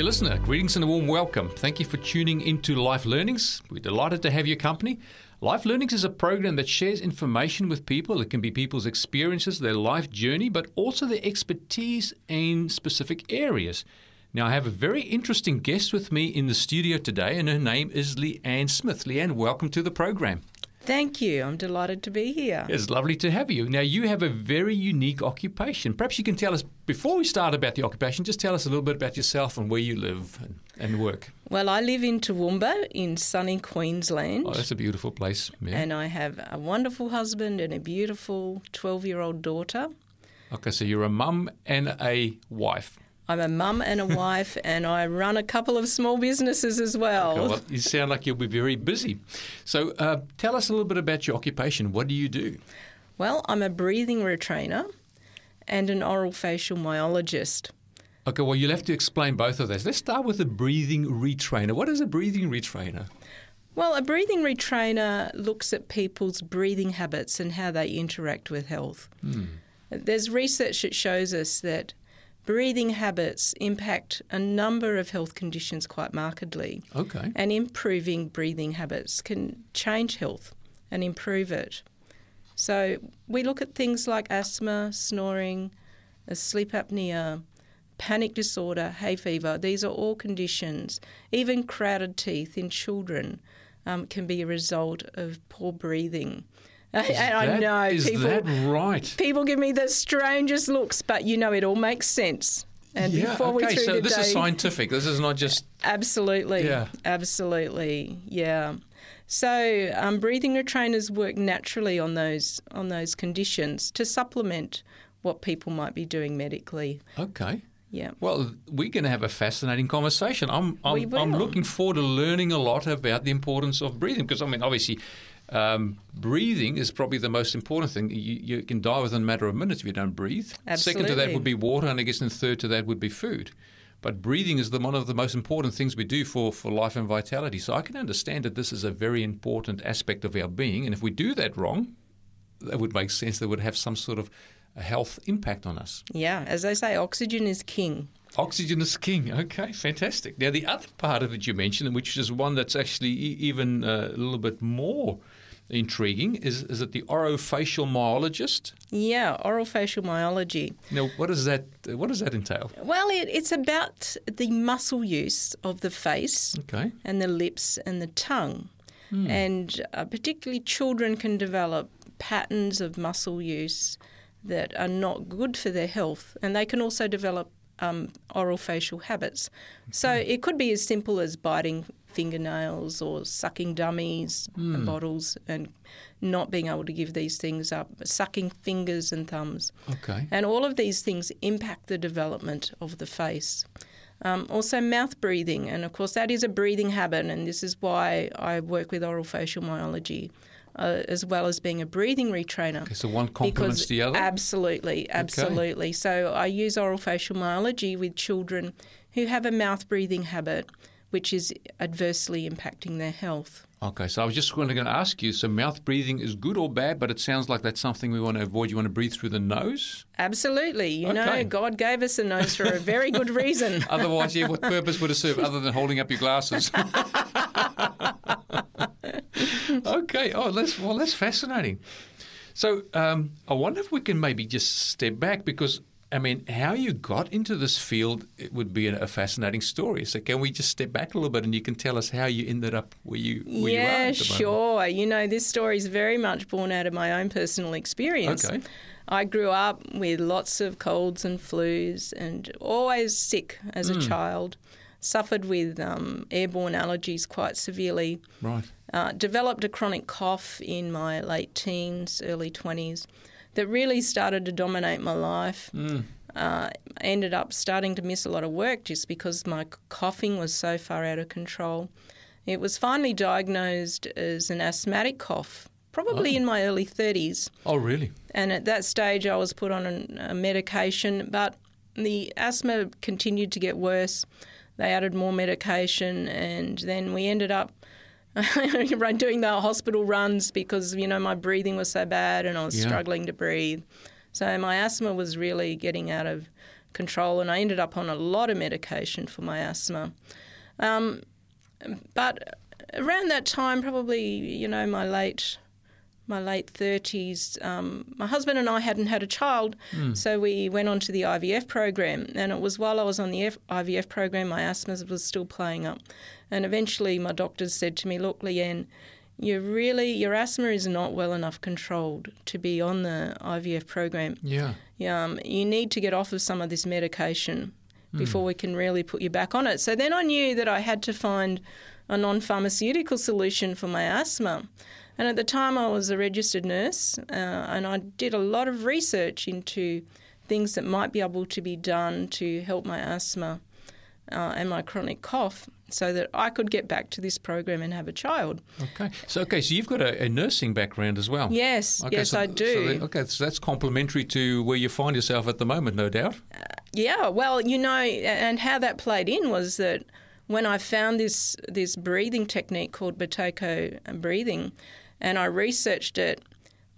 Dear listener, greetings and a warm welcome. Thank you for tuning into Life Learnings. We're delighted to have your company. Life Learnings is a program that shares information with people. It can be people's experiences, their life journey, but also their expertise in specific areas. Now, I have a very interesting guest with me in the studio today, and her name is Leanne Smith. Leanne, welcome to the program. Thank you. I'm delighted to be here. It's lovely to have you. Now, you have a very unique occupation. Perhaps you can tell us, before we start about the occupation, just tell us a little bit about yourself and where you live and, and work. Well, I live in Toowoomba in sunny Queensland. Oh, that's a beautiful place. Yeah. And I have a wonderful husband and a beautiful 12 year old daughter. Okay, so you're a mum and a wife. I'm a mum and a wife, and I run a couple of small businesses as well. Okay, well you sound like you'll be very busy. So, uh, tell us a little bit about your occupation. What do you do? Well, I'm a breathing retrainer and an oral facial myologist. Okay, well, you'll have to explain both of those. Let's start with a breathing retrainer. What is a breathing retrainer? Well, a breathing retrainer looks at people's breathing habits and how they interact with health. Hmm. There's research that shows us that breathing habits impact a number of health conditions quite markedly. Okay. And improving breathing habits can change health and improve it. So we look at things like asthma, snoring, sleep apnea, panic disorder, hay fever. These are all conditions. Even crowded teeth in children um, can be a result of poor breathing. Is that, I know. Is people, that right? People give me the strangest looks, but you know, it all makes sense. And yeah, before okay, we so this is scientific. This is not just absolutely, yeah, absolutely, yeah. So um, breathing retrainers work naturally on those on those conditions to supplement what people might be doing medically. Okay. Yeah. Well, we're going to have a fascinating conversation. I'm I'm, I'm looking forward to learning a lot about the importance of breathing because I mean, obviously, um, breathing is probably the most important thing. You, you, can die within a matter of minutes if you don't breathe. Absolutely. Second to that would be water, and I guess and third to that would be food. But breathing is the, one of the most important things we do for, for life and vitality. So I can understand that this is a very important aspect of our being. And if we do that wrong, that would make sense. That would have some sort of a health impact on us. Yeah, as I say, oxygen is king. Oxygen is king. Okay, fantastic. Now, the other part of it you mentioned, which is one that's actually even uh, a little bit more intriguing. Is is it the orofacial myologist? Yeah, orofacial myology. Now, what does that what does that entail? Well, it, it's about the muscle use of the face, okay. and the lips and the tongue, mm. and uh, particularly children can develop patterns of muscle use that are not good for their health, and they can also develop um, oral facial habits. So it could be as simple as biting fingernails or sucking dummies mm. and bottles and not being able to give these things up, sucking fingers and thumbs. Okay. And all of these things impact the development of the face. Um, also, mouth breathing, and of course, that is a breathing habit, and this is why I work with oral facial myology. Uh, as well as being a breathing retrainer. Okay, so one complements the other? Absolutely, absolutely. Okay. So I use oral facial myology with children who have a mouth breathing habit which is adversely impacting their health. Okay, so I was just going to ask you so mouth breathing is good or bad, but it sounds like that's something we want to avoid. You want to breathe through the nose? Absolutely. You okay. know, God gave us a nose for a very good reason. Otherwise, yeah, what purpose would it serve other than holding up your glasses? okay, oh, that's, well, that's fascinating. So um, I wonder if we can maybe just step back because I mean, how you got into this field it would be a, fascinating story. So, can we just step back a little bit and you can tell us how you ended up where you where yeah, you are? sure. You know, this story is very much born out of my own personal experience. Okay. I grew up with lots of colds and flus and always sick as mm. a hmm. child. Suffered with um, airborne allergies quite severely. Right. Uh, developed a chronic cough in my late teens, early 20s that really started to dominate my life. Mm. Uh, ended up starting to miss a lot of work just because my coughing was so far out of control. It was finally diagnosed as an asthmatic cough, probably oh. in my early 30s. Oh, really? And at that stage, I was put on a, a medication, but the asthma continued to get worse. They added more medication, and then we ended up doing the hospital runs because you know my breathing was so bad and I was yeah. struggling to breathe. So my asthma was really getting out of control, and I ended up on a lot of medication for my asthma. Um, but around that time, probably you know my late my late 30s, um, my husband and I hadn't had a child, mm. so we went on to the IVF program. And it was while I was on the F- IVF program, my asthma was still playing up. And eventually, my doctors said to me, Look, Leanne, you really your asthma is not well enough controlled to be on the IVF program. Yeah. Um, you need to get off of some of this medication mm. before we can really put you back on it. So then I knew that I had to find a non-pharmaceutical solution for my asthma. And at the time, I was a registered nurse, uh, and I did a lot of research into things that might be able to be done to help my asthma uh, and my chronic cough so that I could get back to this program and have a child. Okay. So okay, so you've got a, a nursing background as well. Yes, okay, yes, so, I do. So okay, so that's complementary to where you find yourself at the moment, no doubt. Uh, yeah. Well, you know, and how that played in was that when I found this this breathing technique called Buteyko breathing, and I researched it,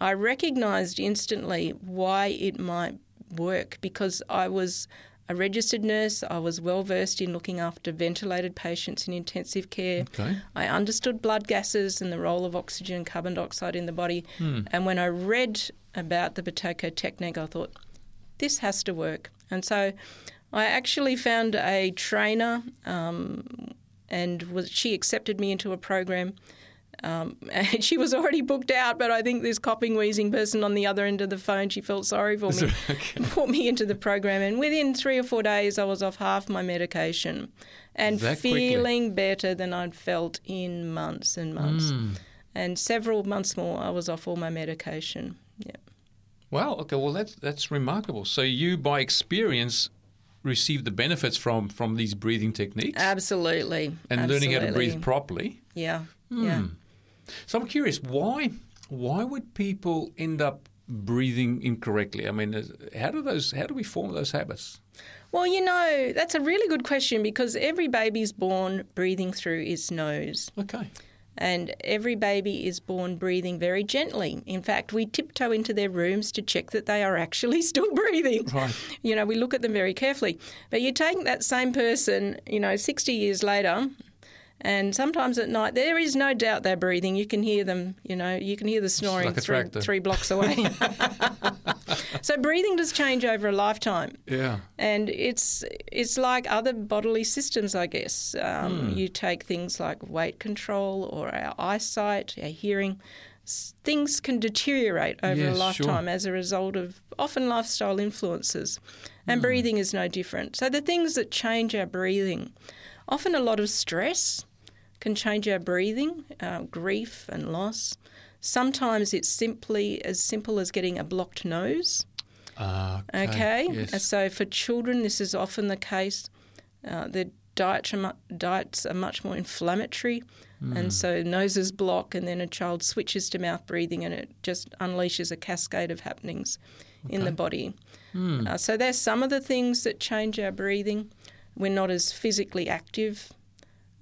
I recognised instantly why it might work because I was a registered nurse. I was well versed in looking after ventilated patients in intensive care. Okay. I understood blood gases and the role of oxygen and carbon dioxide in the body. Hmm. And when I read about the Buteyko technique, I thought, this has to work. And so I actually found a trainer, um, and was, she accepted me into a program um, and she was already booked out, but I think this coughing, wheezing person on the other end of the phone, she felt sorry for me and put me into the program. And within three or four days, I was off half my medication and that feeling quickly. better than I'd felt in months and months. Mm. And several months more, I was off all my medication. Yeah. Wow. Okay. Well, that's that's remarkable. So you, by experience, received the benefits from from these breathing techniques. Absolutely. And Absolutely. learning how to breathe properly. Yeah. Mm. Yeah. So I'm curious, why why would people end up breathing incorrectly? I mean, how do those how do we form those habits? Well, you know, that's a really good question because every baby's born breathing through its nose. Okay. And every baby is born breathing very gently. In fact, we tiptoe into their rooms to check that they are actually still breathing. Right. You know, we look at them very carefully. But you take that same person, you know, 60 years later, and sometimes at night, there is no doubt they're breathing. You can hear them, you know, you can hear the snoring like three, three blocks away. so breathing does change over a lifetime. Yeah. And it's it's like other bodily systems, I guess. Um, Hmm. You take things like weight control or our eyesight, our hearing. Things can deteriorate over Yes, a sure. lifetime as a result of often lifestyle influences. And Hmm. breathing is no different. So the things that change our breathing, often a lot of stress can change our breathing, uh, grief and loss. Sometimes it's simply as simple as getting a blocked nose. Ah, okay. Okay. Yes. So for children, this is often the case. Uh, their diet, are mu- diets are much more inflammatory, Hmm. and so noses block, and then a child switches to mouth breathing, and it just unleashes a cascade of happenings in the body. Hmm. Uh, so there's some of the things that change our breathing. We're not as physically active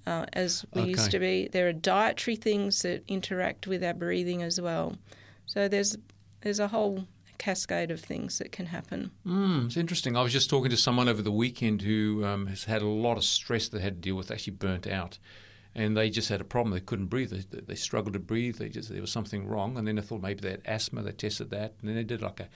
uh, as we Okay. used to be. There are dietary things that interact with our breathing as well. So there's there's a whole cascade of things that can happen. Mm, it's interesting. I was just talking to someone over the weekend who um, has had a lot of stress they had to deal with, actually burnt out. And they just had a problem. They couldn't breathe. They, they struggled to breathe. They just there was something wrong. And then they thought maybe they had asthma. They tested that. And then they did like a,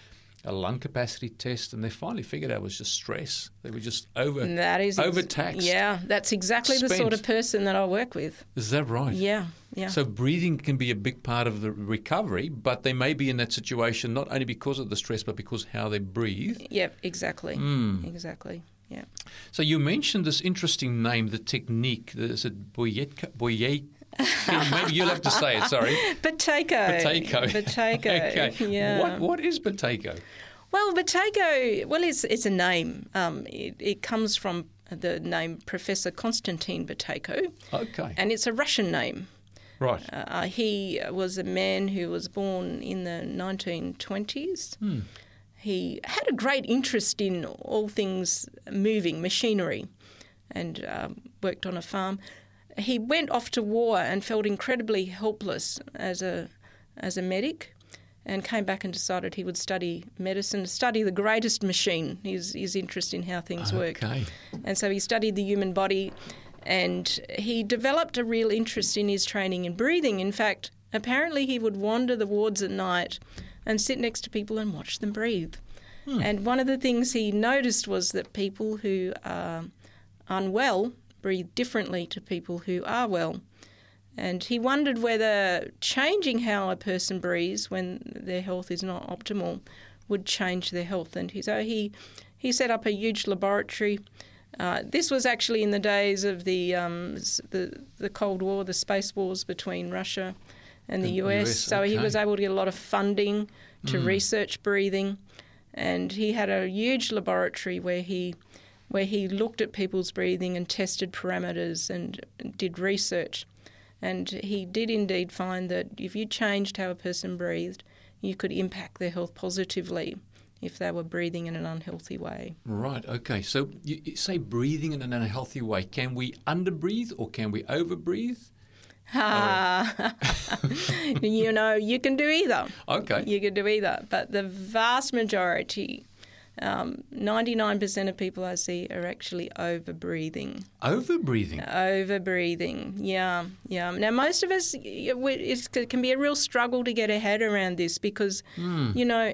a lung capacity test. And they finally figured out it was just stress. They were just over That is ex- overtaxed. Yeah, that's exactly the sort of person that I work with. Is that right? Yeah, yeah. So breathing can be a big part of the recovery, but they may be in that situation not only because of the stress, but because how they breathe. Yep, exactly. Hmm. Exactly. Yeah. So you mentioned this interesting name, the technique. Is it Boyetka? Boye? Maybe you'll have to say it. Sorry. Buteyko. Buteyko. Buteyko. okay. Yeah. What What is Buteyko? Well, Buteyko, well, it's, it's a name. Um, it, it comes from the name Professor Konstantin Buteyko, Okay. and it's a Russian name. right. Uh, he was a man who was born in the 1920s. Hmm. He had a great interest in all things moving, machinery, and um, worked on a farm. He went off to war and felt incredibly helpless as a as a medic, and came back and decided he would study medicine, study the greatest machine, his, his interest in how things work. And so he studied the human body and he developed a real interest in his training in breathing. In fact, apparently he would wander the wards at night and sit next to people and watch them breathe. Hmm. And one of the things he noticed was that people who are unwell breathe differently to people who are well. And he wondered whether changing how a person breathes when their health is not optimal would change their health. And he, so he, he set up a huge laboratory. Uh, this was actually in the days of the, um, the the Cold War, the space wars between Russia and the And US. US, So he was able to get a lot of funding to research breathing, and he had a huge laboratory where he where he looked at people's breathing and tested parameters and did research. And he did indeed find that if you changed how a person breathed, you could impact their health positively if they were breathing in an unhealthy way. Right. Okay. So you, say breathing in an unhealthy way. Can we underbreathe or can we overbreathe? Ah, you know, you can do either. Okay. You can do either. But the vast majority, um, 99% of people I see are actually over breathing. Overbreathing. Over breathing, yeah, yeah. Now, most of us, y- we- it's- it can be a real struggle to get a head around this because, you know,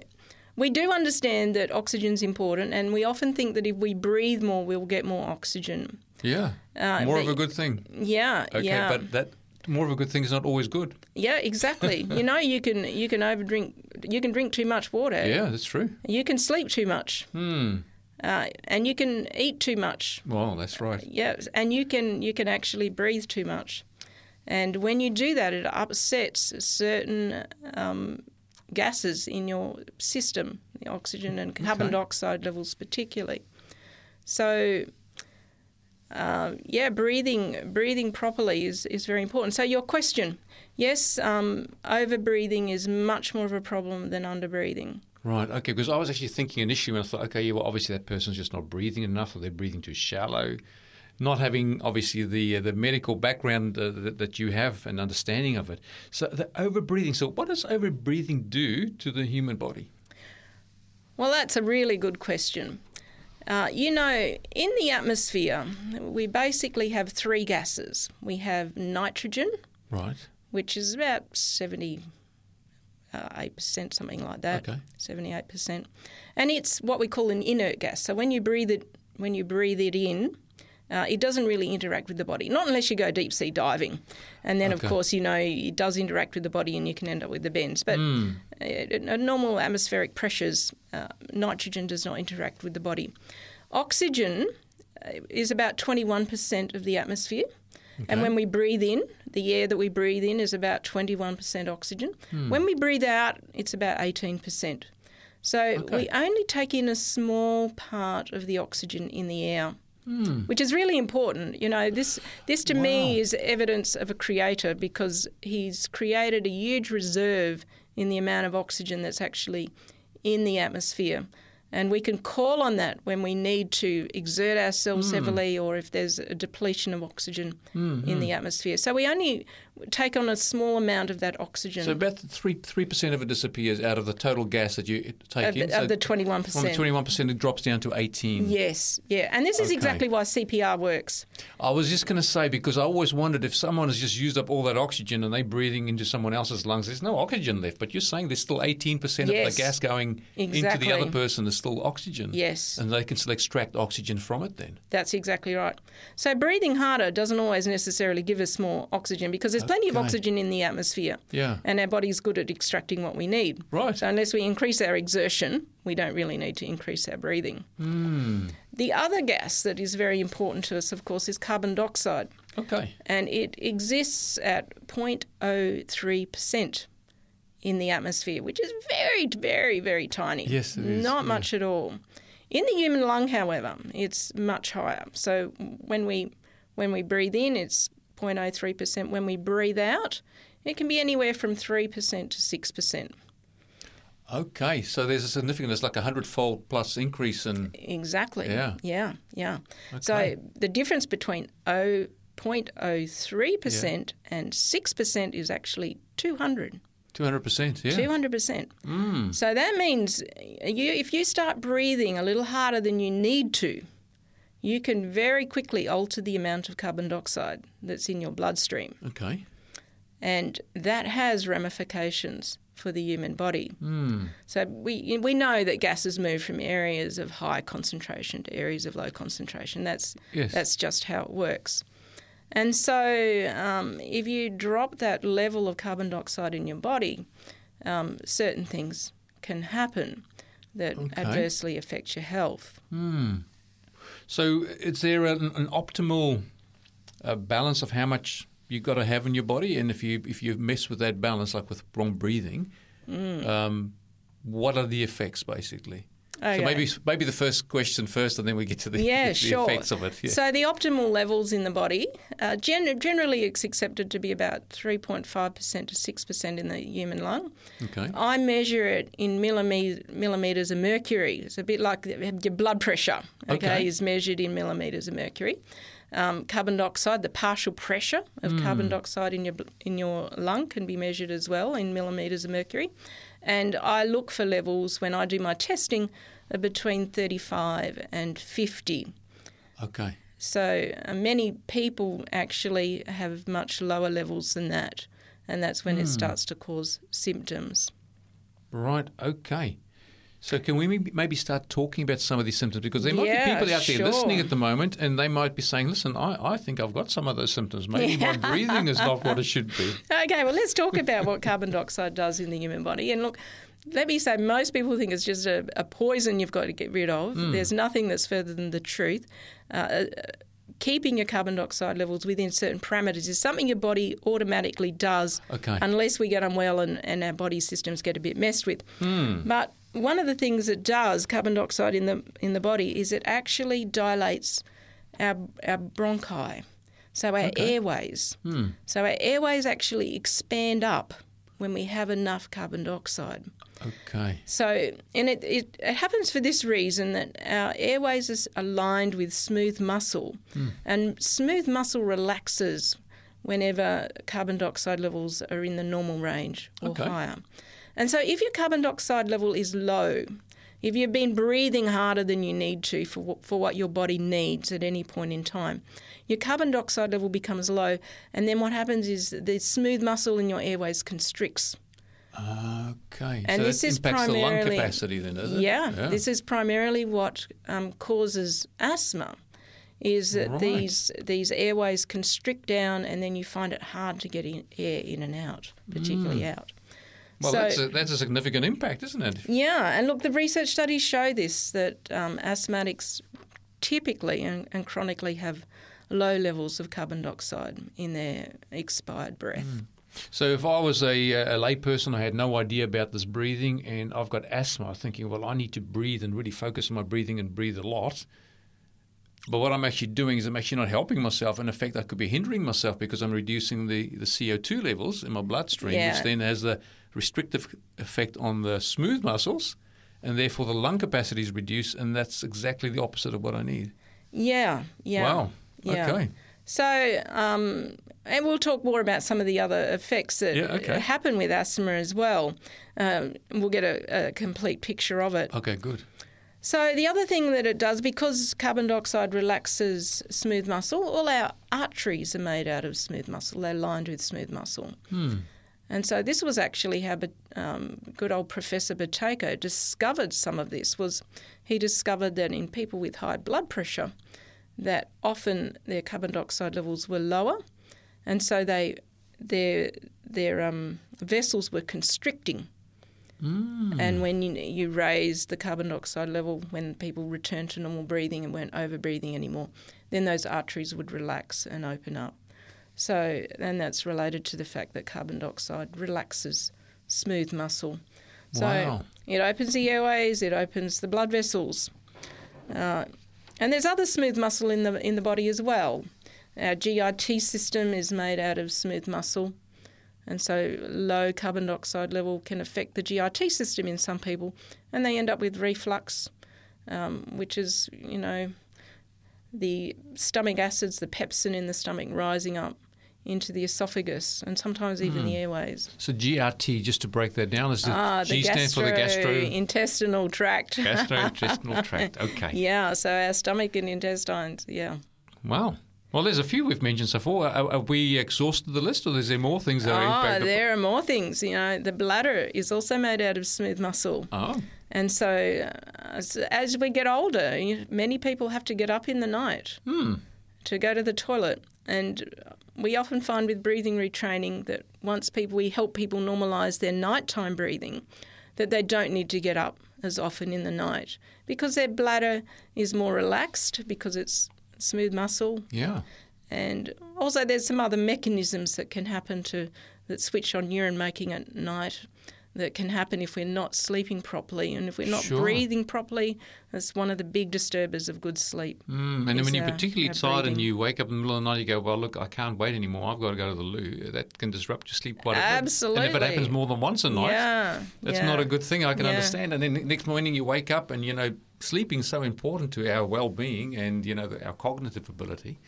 we do understand that oxygen's important, and we often think that if we breathe more, we'll get more oxygen. Yeah. Uh, more but- of a good thing. Yeah, Okay. yeah. But that more of a good thing is not always good. Yeah, exactly. you know, you can you can overdrink, you can drink too much water. Yeah, that's true. You can sleep too much, Hmm. uh, and you can eat too much. Well, that's right. Yeah, and you can you can actually breathe too much, and when you do that, it upsets certain um, gases in your system, the oxygen and carbon Okay. dioxide levels particularly. So. Uh, yeah, breathing breathing properly is, is very important. So your question, yes, um, over breathing is much more of a problem than under breathing. Right. Okay. Because I was actually thinking initially when I thought, okay, yeah, well, obviously that person's just not breathing enough, or they're breathing too shallow, not having obviously the uh, the medical background uh, that, that you have and understanding of it. So the overbreathing. So what does overbreathing do to the human body? Well, that's a really good question. Uh, you know, in the atmosphere, we basically have three gases. We have nitrogen, Right. which is about 78%, something like that. Okay. 78%. And it's what we call an inert gas. So when you breathe it, when you breathe it in, uh, it doesn't really interact with the body, not unless you go deep sea diving. And then, Okay. of course, you know, it does interact with the body and you can end up with the bends. But Hmm. Uh, at normal atmospheric pressures, uh, nitrogen does not interact with the body. Oxygen uh, is about 21% of the atmosphere. And when we breathe in, the air that we breathe in is about 21% oxygen. When we breathe out, it's about 18%. So Okay. we only take in a small part of the oxygen in the air. Which is really important. You know, this this to Wow. me is evidence of a creator because he's created a huge reserve in the amount of oxygen that's actually in the atmosphere. And we can call on that when we need to exert ourselves hmm. heavily or if there's a depletion of oxygen hmm, in hmm. the atmosphere. So we only take on a small amount of that oxygen. So about three three percent of it disappears out of the total gas that you uh, take of, in. the, of the 21%. From twenty one percent, it drops down to eighteen. Yes, yeah. And this is Okay. exactly why CPR works. I was just going to say because I always wondered if someone has just used up all that oxygen and they're breathing into someone else's lungs, there's no oxygen left. But you're saying there's still 18% of the gas going into the other person is still oxygen. Yes. And they can still extract oxygen from it then. That's exactly right. So breathing harder doesn't always necessarily give us more oxygen because there's plenty of oxygen in the atmosphere. Yeah. And our body's good at extracting what we need. Right. So unless we increase our exertion, we don't really need to increase our breathing. Hmm. The other gas that is very important to us, of course, is carbon dioxide. Okay. And it exists at 0.03% in the atmosphere, which is very, very, very tiny. Yes, it is, Not yeah. much at all. In the human lung, however, it's much higher. So when we when we breathe in, it's 0.03%. When we breathe out, it can be anywhere from 3% to 6%. Okay. So there's a significant, there's like a hundredfold plus increase in. Exactly. Yeah. Yeah, yeah. Okay. So the difference between 0.03% and 6% is actually 200. 200%, yeah. 200%. Mm. So that means you, if you start breathing a little harder than you need to, you can very quickly alter the amount of carbon dioxide that's in your bloodstream. Okay. And that has ramifications for the human body. Mm. So we we know that gases move from areas of high concentration to areas of low concentration. That's Yes. that's just how it works. And so, um, if you drop that level of carbon dioxide in your body, um, certain things can happen that Okay. adversely affect your health. Mm. So, is there an, an optimal uh, balance of how much you've got to have in your body? And if you if you mess with that balance, like with wrong breathing, um, what are the effects basically? So maybe maybe the first question first, and then we get to the, Yeah, the sure. effects of it. Yeah. So the optimal levels in the body, uh, gen- generally it's accepted to be about 3.5% to 6% in the human lung. okay. I measure it in millimet- millimeters of mercury. It's a bit like your blood pressure, okay, Okay. is measured in millimeters of mercury. Um, carbon dioxide, the partial pressure of carbon dioxide in your in your lung can be measured as well in millimeters of mercury. And I look for levels when I do my testing between 35 and 50. Okay. So uh, many people actually have much lower levels than that, and that's when it starts to cause symptoms. Right. Okay. So can we maybe- start talking about some of these symptoms because there might Yeah, be people out there sure. listening at the moment and they might be saying, "Listen, I, I think I've got some of those symptoms. Maybe my breathing is not what it should be." Okay, well, let's talk about what carbon dioxide does in the human body. And look, let me say, most people think it's just a, a poison you've got to get rid of. Hmm. There's nothing that's further than the truth. Uh, uh, keeping your carbon dioxide levels within certain parameters is something your body automatically does Okay. unless we get unwell and, and our body systems get a bit messed with. Hmm. But one of the things it does, carbon dioxide in the in the body, is it actually dilates our our bronchi, so our airways. Hmm. So our airways actually expand up when we have enough carbon dioxide. Okay. So, and it, it, it happens for this reason that our airways is aligned with smooth muscle, hmm. and smooth muscle relaxes whenever carbon dioxide levels are in the normal range or Okay. higher. And so, if your carbon dioxide level is low, if you've been breathing harder than you need to for, what- for what your body needs at any point in time, your carbon dioxide level becomes low, and then what happens is the smooth muscle in your airways constricts. Okay. And so this is impacts the lung capacity then, does it? Yeah, this is primarily what um, causes asthma. Is that Right. these these airways constrict down, and then you find it hard to get in, air in and out, particularly out. Well, so- that's a, that's a significant impact, isn't it? Yeah, and look, the research studies show this that um, asthmatics typically and, and chronically have low levels of carbon dioxide in their expired breath. Mm. So if I was a, a layperson, I had no idea about this breathing, and I've got asthma, thinking, well, I need to breathe and really focus on my breathing and breathe a lot. But what I'm actually doing is I'm actually not helping myself. In effect, I could be hindering myself because I'm reducing the, the CO2 levels in my bloodstream, Yeah. which then has the restrictive effect on the smooth muscles, and therefore the lung capacity is reduced, and that's exactly the opposite of what I need. Yeah, yeah. Wow. Yeah. Okay. So, um, and we'll talk more about some of the other effects that Yeah, okay. happen with asthma as well. Um, we'll get a, a complete picture of it. Okay, good. So, the other thing that it does, because carbon dioxide relaxes smooth muscle, all our arteries are made out of smooth muscle. They're lined with smooth muscle. And so this was actually how um, good old Professor Buteyko discovered some of this. Was he discovered that in people with high blood pressure, that often their carbon dioxide levels were lower, and so they their their um, vessels were constricting. And when you, you raise the carbon dioxide level, when people return to normal breathing and weren't over breathing anymore, then those arteries would relax and open up. So, and that's related to the fact that carbon dioxide relaxes smooth muscle. So Wow. it opens the airways, it opens the blood vessels. Uh, and there's other smooth muscle in the in the body as well. Our GIT system is made out of smooth muscle, and so low carbon dioxide level can affect the GIT system in some people, and they end up with reflux, um, which is you know the stomach acids, the pepsin in the stomach rising up into the esophagus and sometimes even the airways. So GRT, just to break that down, is the Ah, the G stands for the gastro intestinal tract. gastrointestinal tract. Okay. yeah, so our stomach and intestines. Yeah. Wow. Well, there's a few we've mentioned so far. Are, have we exhausted the list, or is there more things that are Oh, impacted? there are more things. You know, the bladder is also made out of smooth muscle. Oh, And so, uh, as, as we get older, you, many people have to get up in the night Hmm. to go to the toilet. And we often find with breathing retraining that once people we help people normalise their nighttime breathing, that they don't need to get up as often in the night. Because their bladder is more relaxed because it's smooth muscle. Yeah. and also there's some other mechanisms that can happen to that switch on urine making at night that can happen if we're not sleeping properly and if we're not Sure. breathing properly that's one of the big disturbers of good sleep Mm, and when you're our- particularly our tired and you wake up in the middle of the night, you go, "Well, look, I can't wait anymore. I've got to go to the loo." That can disrupt your sleep quite a bit. And if it happens more than once a night, yeah That's yeah. not a good thing. I can Yeah. understand. And then next morning you wake up, and you know, sleeping's so important to our well-being and you know our cognitive ability.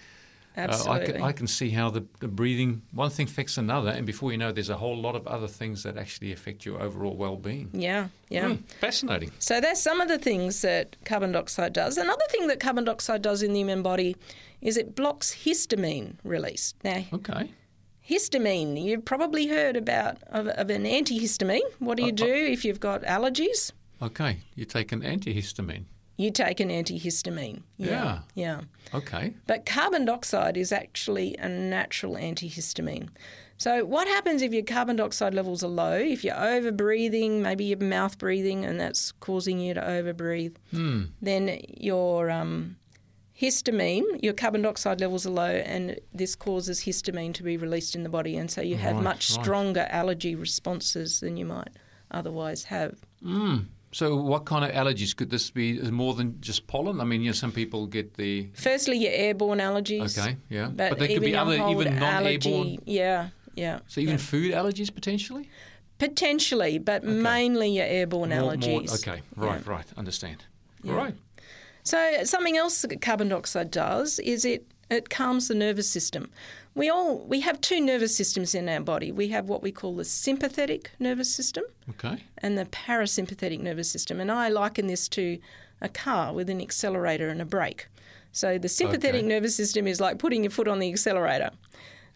Uh, I, absolutely can, I can see how the, the breathing one thing affects another, and before you know, there's a whole lot of other things that actually affect your overall well-being. yeah yeah Hmm, fascinating. so that's some of the things that carbon dioxide does another thing that carbon dioxide does in the human body is it blocks histamine release now Okay. Histamine. You've probably heard about of, of an antihistamine. What do you do if you've got allergies? Okay. You take an antihistamine. You take an antihistamine. Yeah. Yeah. Okay. But carbon dioxide is actually a natural antihistamine. So, what happens if your carbon dioxide levels are low? If you're over breathing, maybe you're mouth breathing, and that's causing you to over breathe, Hmm. then your um, histamine, your carbon dioxide levels are low, and this causes histamine to be released in the body. And so you have Right, much right. stronger allergy responses than you might otherwise have. Mm. So, what kind of allergies could this be? More than just pollen? I mean, you know, some people get the Firstly, your airborne allergies. okay, yeah, But, there could be other even non-airborne. Yeah, yeah. So even yeah. food allergies potentially. Potentially, but mainly your airborne More- more- allergies. okay, right, right, understand. Yeah. Right. So something else that carbon dioxide does is it it calms the nervous system. We all we have two nervous systems in our body. We have what we call the sympathetic nervous system Okay. and the parasympathetic nervous system. And I liken this to a car with an accelerator and a brake. So the sympathetic Okay. nervous system is like putting your foot on the accelerator.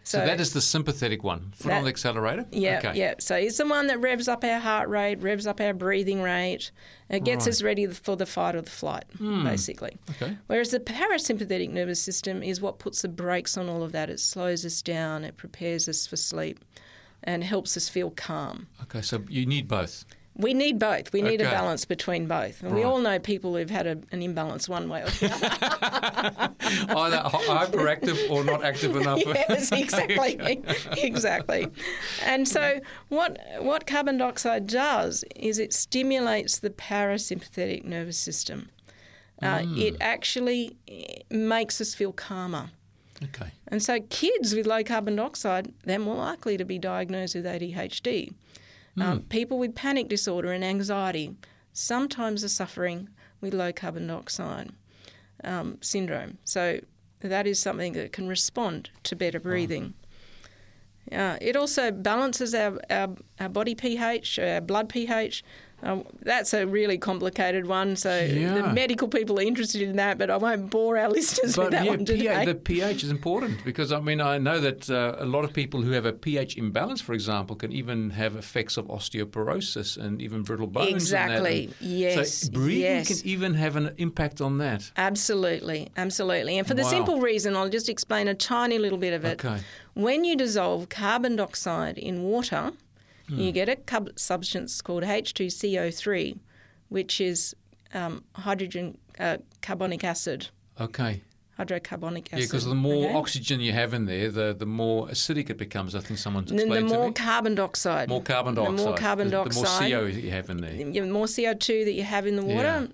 So, that is the sympathetic one. Foot That- on the accelerator. Yeah, Okay. yeah. So it's the one that revs up our heart rate, revs up our breathing rate. It gets Right. us ready for the fight or the flight, hmm. basically. Okay. Whereas the parasympathetic nervous system is what puts the brakes on all of that. It slows us down, it prepares us for sleep, and helps us feel calm. Okay. So you need both. We need both. We need a balance between both. And we all know people who've had a, an imbalance one way or the other. Either hyperactive or not active enough. yes, exactly, exactly. And so, what what carbon dioxide does is it stimulates the parasympathetic nervous system. Uh, It actually eh, makes us feel calmer. Okay. And so, kids with low carbon dioxide, they're more likely to be diagnosed with ADHD. Um, people with panic disorder and anxiety sometimes are suffering with low carbon dioxide um, syndrome. So, that is something that can respond to better breathing. Uh, it also balances our, our, our body pH, our blood pH. Um, that's a really complicated one. So the medical people are interested in that, but I won't bore our listeners with that yeah, one today. pH, the pH is important because I mean I know that uh, a lot of people who have a pH imbalance, for example, can even have effects of osteoporosis and even brittle bones. and that. Exactly. And Yes, So breathing yes. can even have an impact on that. Absolutely, absolutely. And for the simple reason, I'll just explain a tiny little bit of it. Okay. When you dissolve carbon dioxide in water, Hmm. you get a cub- substance called H2CO3, which is um, hydrogen uh, carbonic acid. Okay. Hydrocarbonic acid. Yeah, because the more okay? oxygen you have in there, the, the more acidic it becomes. I think someone's explained the more to me. carbon dioxide. more carbon dioxide. the more carbon dioxide. The more CO you have in there. the more CO2 that you have in the water,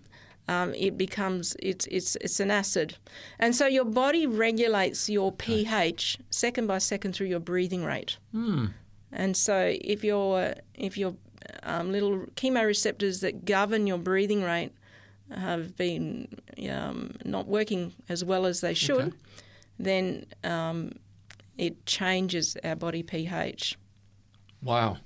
Yeah. um, it becomes it's it's it's an acid, and so your body regulates your pH second by second through your breathing rate. Hmm. And so if your if your um, little chemoreceptors that govern your breathing rate have been um, not working as well as they should, Okay. then um, it changes our body pH. Wow.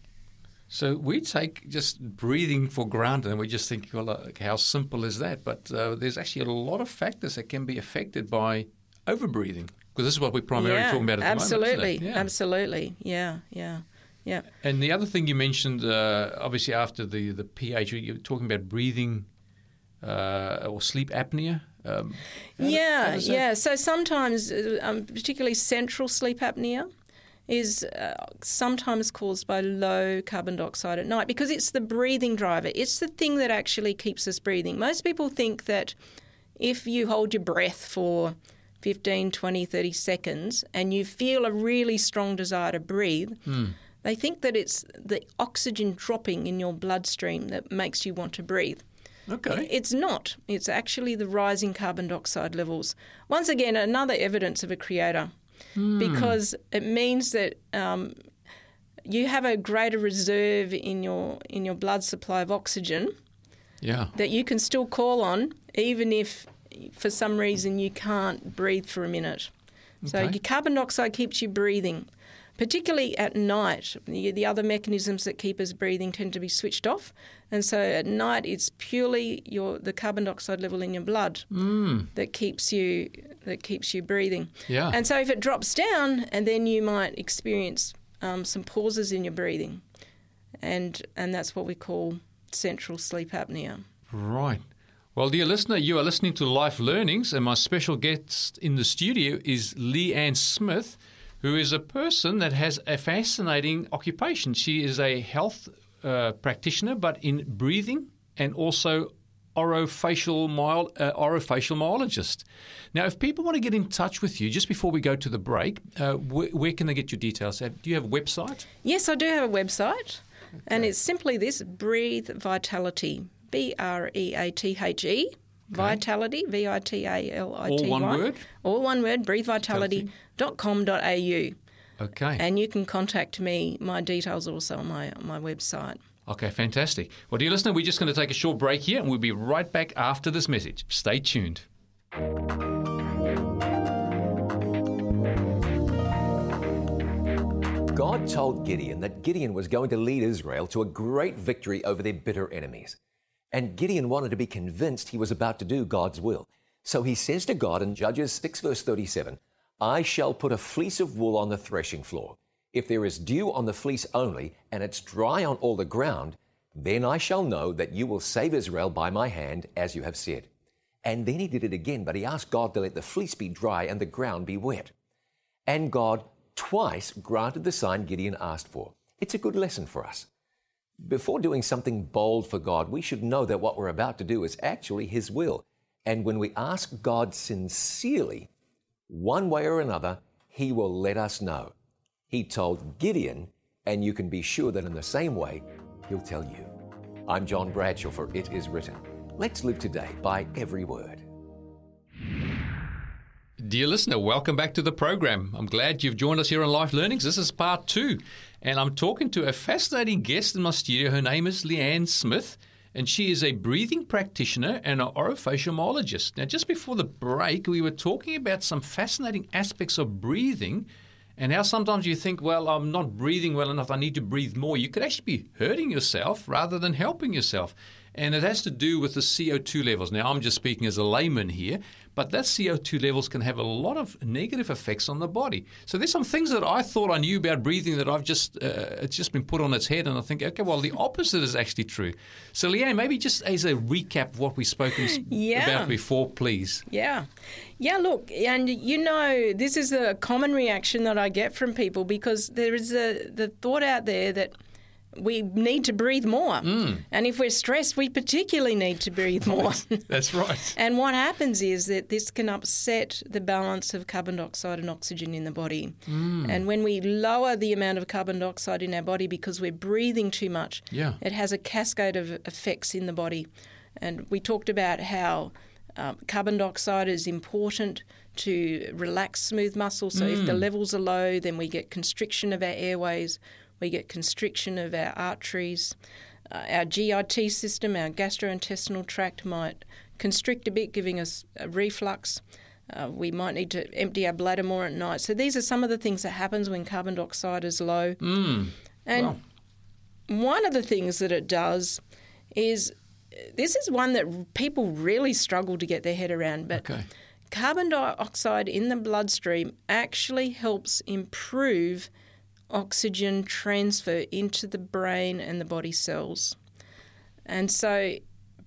So we take just breathing for granted, and we just think, well, uh, how simple is that? But uh, there's actually a lot of factors that can be affected by overbreathing, because this is what we're primarily yeah, talking about at absolutely, the moment. Yeah. Absolutely, yeah, yeah, yeah. And the other thing you mentioned, uh, obviously after the the pH, you're talking about breathing uh, or sleep apnea. Um, yeah, yeah. So sometimes, uh, um, particularly central sleep apnea, is uh, sometimes caused by low carbon dioxide at night because it's the breathing driver. It's the thing that actually keeps us breathing. Most people think that if you hold your breath for 15, 20, 30 seconds and you feel a really strong desire to breathe, mm. They think that it's the oxygen dropping in your bloodstream that makes you want to breathe. Okay. It's not. It's actually the rising carbon dioxide levels. Once again, another evidence of a creator mm. because it means that um, you have a greater reserve in your in your blood supply of oxygen. Yeah. That you can still call on even if for some reason you can't breathe for a minute. Okay. So your carbon dioxide keeps you breathing particularly at night. The, the, other mechanisms that keep us breathing tend to be switched off, and so at night it's purely your the carbon dioxide level in your blood mm. that keeps you that keeps you breathing. Yeah. And so if it drops down, and then you might experience um, some pauses in your breathing, and and that's what we call central sleep apnea. Right. Well, dear listener, you are listening to Life Learnings, and my special guest in the studio is Leanne Smith who is a person that has a fascinating occupation. She is a health uh, practitioner, but in breathing and also orofacial, myol- uh, orofacial myologist. Now, if people want to get in touch with you, just before we go to the break, uh, wh- where can they get your details? Do you have a website? Yes, I do have a website, okay. and it's simply this: Breathe Vitality, B R E A T H E. Vitality, V I T A L I T Y. All one word? All one word, breathevitality.com.au. Okay. And you can contact me. My details are also on my, on my website. Okay, fantastic. Well, dear listener, we're just going to take a short break here and we'll be right back after this message. Stay tuned. God told Gideon that Gideon was going to lead Israel to a great victory over their bitter enemies. And Gideon wanted to be convinced he was about to do God's will. So he says to God in Judges 6, verse 37, I shall put a fleece of wool on the threshing floor. If there is dew on the fleece only, and it's dry on all the ground, then I shall know that you will save Israel by my hand, as you have said. And then he did it again, but he asked God to let the fleece be dry and the ground be wet. And God twice granted the sign Gideon asked for. It's a good lesson for us. Before doing something bold for God, we should know that what we're about to do is actually His will. And when we ask God sincerely, one way or another, He will let us know. He told Gideon, and you can be sure that in the same way, He'll tell you. I'm John Bradshaw for It Is Written. Let's live today by every word. Dear listener, welcome back to the program. I'm glad you've joined us here on Life Learnings. This is part two, and I'm talking to a fascinating guest in my studio. Her name is Leanne Smith, and she is a breathing practitioner and an orofacial myologist. Now, just before the break, we were talking about some fascinating aspects of breathing and how sometimes you think, well, I'm not breathing well enough, I need to breathe more. You could actually be hurting yourself rather than helping yourself. And it has to do with the CO2 levels. Now, I'm just speaking as a layman here, but that CO2 levels can have a lot of negative effects on the body. So there's some things that I thought I knew about breathing that I've just uh, it's just been put on its head, and I think, okay, well, the opposite is actually true. So Leanne, maybe just as a recap of what we've spoken yeah. about before, please. Yeah, yeah. Look, and you know, this is a common reaction that I get from people because there is a the thought out there that we need to breathe more. Mm. And if we're stressed, we particularly need to breathe more. That's right. and what happens is that this can upset the balance of carbon dioxide and oxygen in the body. Mm. And when we lower the amount of carbon dioxide in our body because we're breathing too much, yeah. it has a cascade of effects in the body. And we talked about how um, carbon dioxide is important to relax smooth muscle. So mm. if the mm. levels are low, then we get constriction of our airways we get constriction of our arteries. Uh, our GIT system, our gastrointestinal tract, might constrict a bit, giving us a reflux. Uh, we might need to empty our bladder more at night. So these are some of the things that happens when carbon dioxide is low. Mm. And Wow. one of the things that it does is this is one that people really struggle to get their head around, but Okay. carbon dioxide in the bloodstream actually helps improve oxygen transfer into the brain and the body cells. And so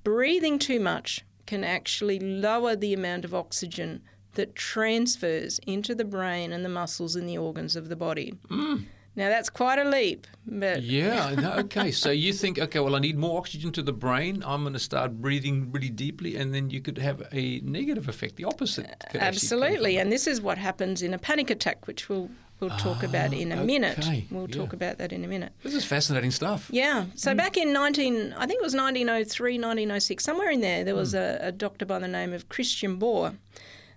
breathing too much can actually lower the amount of oxygen that transfers into the brain and the muscles and the organs of the body. Mm. Now that's quite a leap, but Yeah. no, okay. So you think, okay, well, I need more oxygen to the brain. I'm going to start breathing really deeply, and then you could have a negative effect, the opposite. could actually come Absolutely, and this is what happens in a panic attack, which we'll we'll talk about in a minute. Ah, We'll talk about that in a minute. This is fascinating stuff. Yeah. So back in 19, I think it was 1903, 1906, somewhere in there, there was Hmm. a, a doctor by the name of Christian Bohr,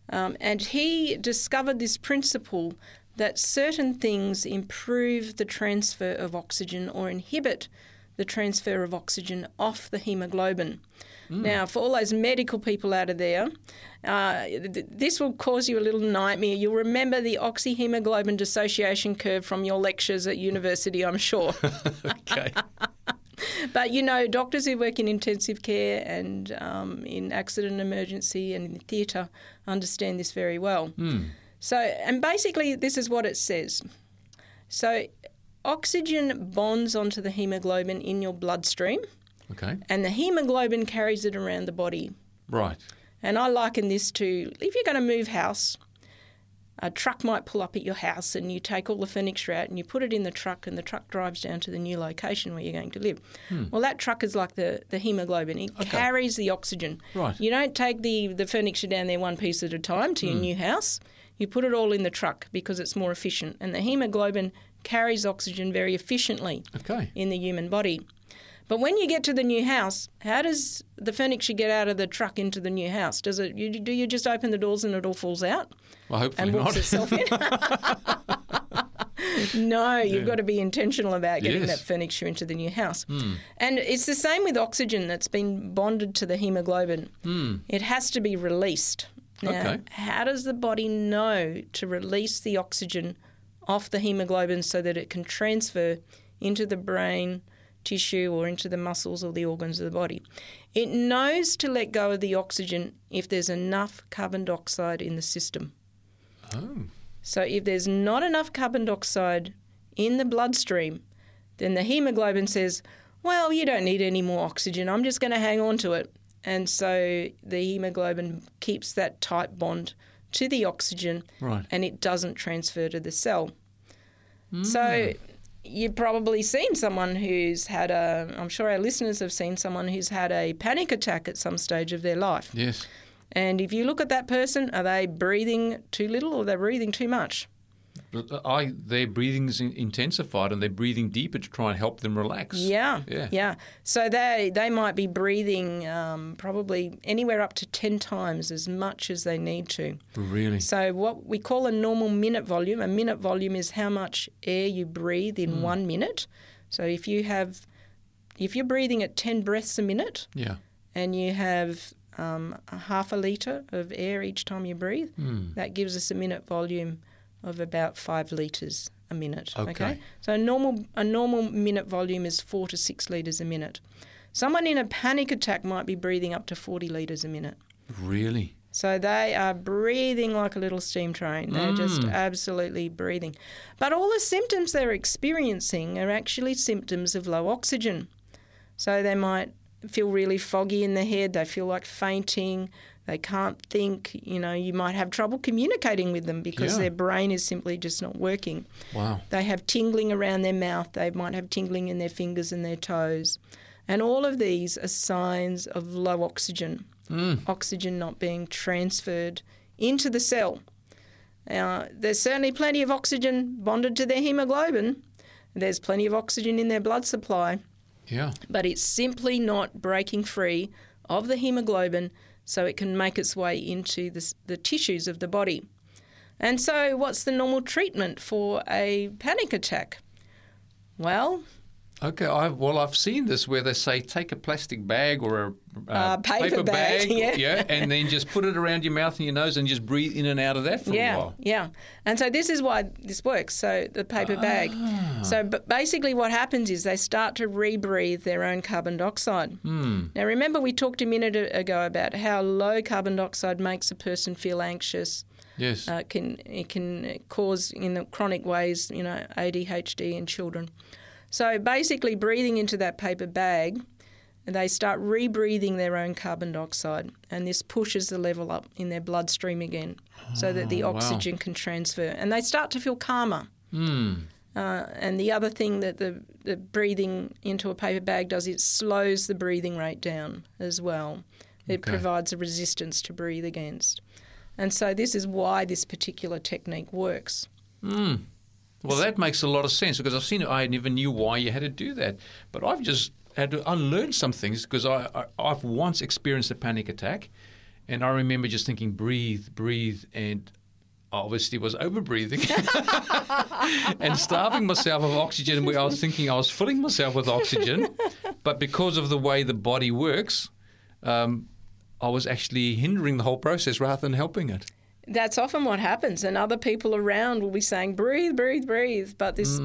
um, and he discovered this principle that certain things improve the transfer of oxygen or inhibit the transfer of oxygen off the hemoglobin. Now, for all those medical people out of there, uh, th- this will cause you a little nightmare. You'll remember the oxyhemoglobin dissociation curve from your lectures at university, I'm sure. Okay. But you know, doctors who work in intensive care and um, in accident emergency and in theatre understand this very well. So, and basically, this is what it says. So, oxygen bonds onto the hemoglobin in your bloodstream, okay. and the hemoglobin carries it around the body. Right. And I liken this to if you're going to move house, a truck might pull up at your house and you take all the furniture out and you put it in the truck and the truck drives down to the new location where you're going to live. Hmm. Well, that truck is like the, the hemoglobin. It carries the oxygen. Right. You don't take the, the furniture down there one piece at a time to your hmm. new house. You put it all in the truck because it's more efficient. And the hemoglobin carries oxygen very efficiently Okay. in the human body. But when you get to the new house, how does the furniture get out of the truck into the new house? Does it? You, do you just open the doors and it all falls out Well, hopefully and walks not. itself in? no, you've got to be intentional about getting Yes. That furniture into the new house. Hmm. And it's the same with oxygen that's been bonded to the hemoglobin. Hmm. It has to be released. Now. Okay. how does the body know to release the oxygen off the hemoglobin so that it can transfer into the brain tissue or into the muscles or the organs of the body? It knows to let go of the oxygen if there's enough carbon dioxide in the system. oh. So if there's not enough carbon dioxide in the bloodstream, then the hemoglobin says, well, you don't need any more oxygen. I'm just going to hang on to it. And so the hemoglobin keeps that tight bond to the oxygen Right. and it doesn't transfer to the cell. So hmm. You've probably seen someone who's had a, I'm sure our listeners have seen someone who's had a panic attack at some stage of their life. Yes. And if you look at that person, are they breathing too little or they're breathing too much? But uh, I, their breathing is intensified and they're breathing deeper to try and help them relax. Yeah, Yeah. yeah. So they they might be breathing um, probably anywhere up to ten times as much as they need to. Really? So what we call a normal minute volume. A minute volume is how much air you breathe in one minute. So if you have, if you're breathing at ten breaths a minute, Yeah. and you have um, a half a litre of air each time you breathe, that gives us a minute volume of about five litres a minute. Okay. So a normal a normal minute volume is four to six litres a minute. Someone in a panic attack might be breathing up to 40 litres a minute. Really? So they are breathing like a little steam train. They're mm. just absolutely breathing. But all the symptoms they're experiencing are actually symptoms of low oxygen. So they might feel really foggy in the head, they feel like fainting, they can't think, you know, you might have trouble communicating with them because Yeah. their brain is simply just not working. Wow. They have tingling around their mouth. They might have tingling in their fingers and their toes. And all of these are signs of low oxygen, mm. oxygen not being transferred into the cell. Now, there's certainly plenty of oxygen bonded to their hemoglobin. There's plenty of oxygen in their blood supply, Yeah. but it's simply not breaking free of the hemoglobin so it can make its way into the, the tissues of the body. And so, what's the normal treatment for a panic attack? Well, Okay, I've, well, I've seen this where they say take a plastic bag or a uh, Uh, paper bag, yeah. and then just put it around your mouth and your nose and just breathe in and out of that for a Yeah, while. yeah. And so this is why this works. So the paper bag. Ah. So but basically what happens is they start to rebreathe their own carbon dioxide. Hmm. Now remember we talked a minute ago about how low carbon dioxide makes a person feel anxious. Yes. Uh, can it can cause in the chronic ways, you know, ADHD in children. So basically, breathing into that paper bag, they start rebreathing their own carbon dioxide, and this pushes the level up in their bloodstream again, so that the Oh, wow. oxygen can transfer, and they start to feel calmer. Hmm. Uh, and the other thing that the, the breathing into a paper bag does, it slows the breathing rate down as well. It Okay. provides a resistance to breathe against. And so this is why this particular technique works. Well, that makes a lot of sense because I've seen. I never knew why you had to do that, but I've just had to unlearn some things because I, I I've once experienced a panic attack, and I remember just thinking, breathe, breathe, and I obviously was over breathing and starving myself of oxygen. I was thinking I was filling myself with oxygen, but because of the way the body works, um, I was actually hindering the whole process rather than helping it. That's often what happens, and other people around will be saying, breathe, breathe, breathe. But this,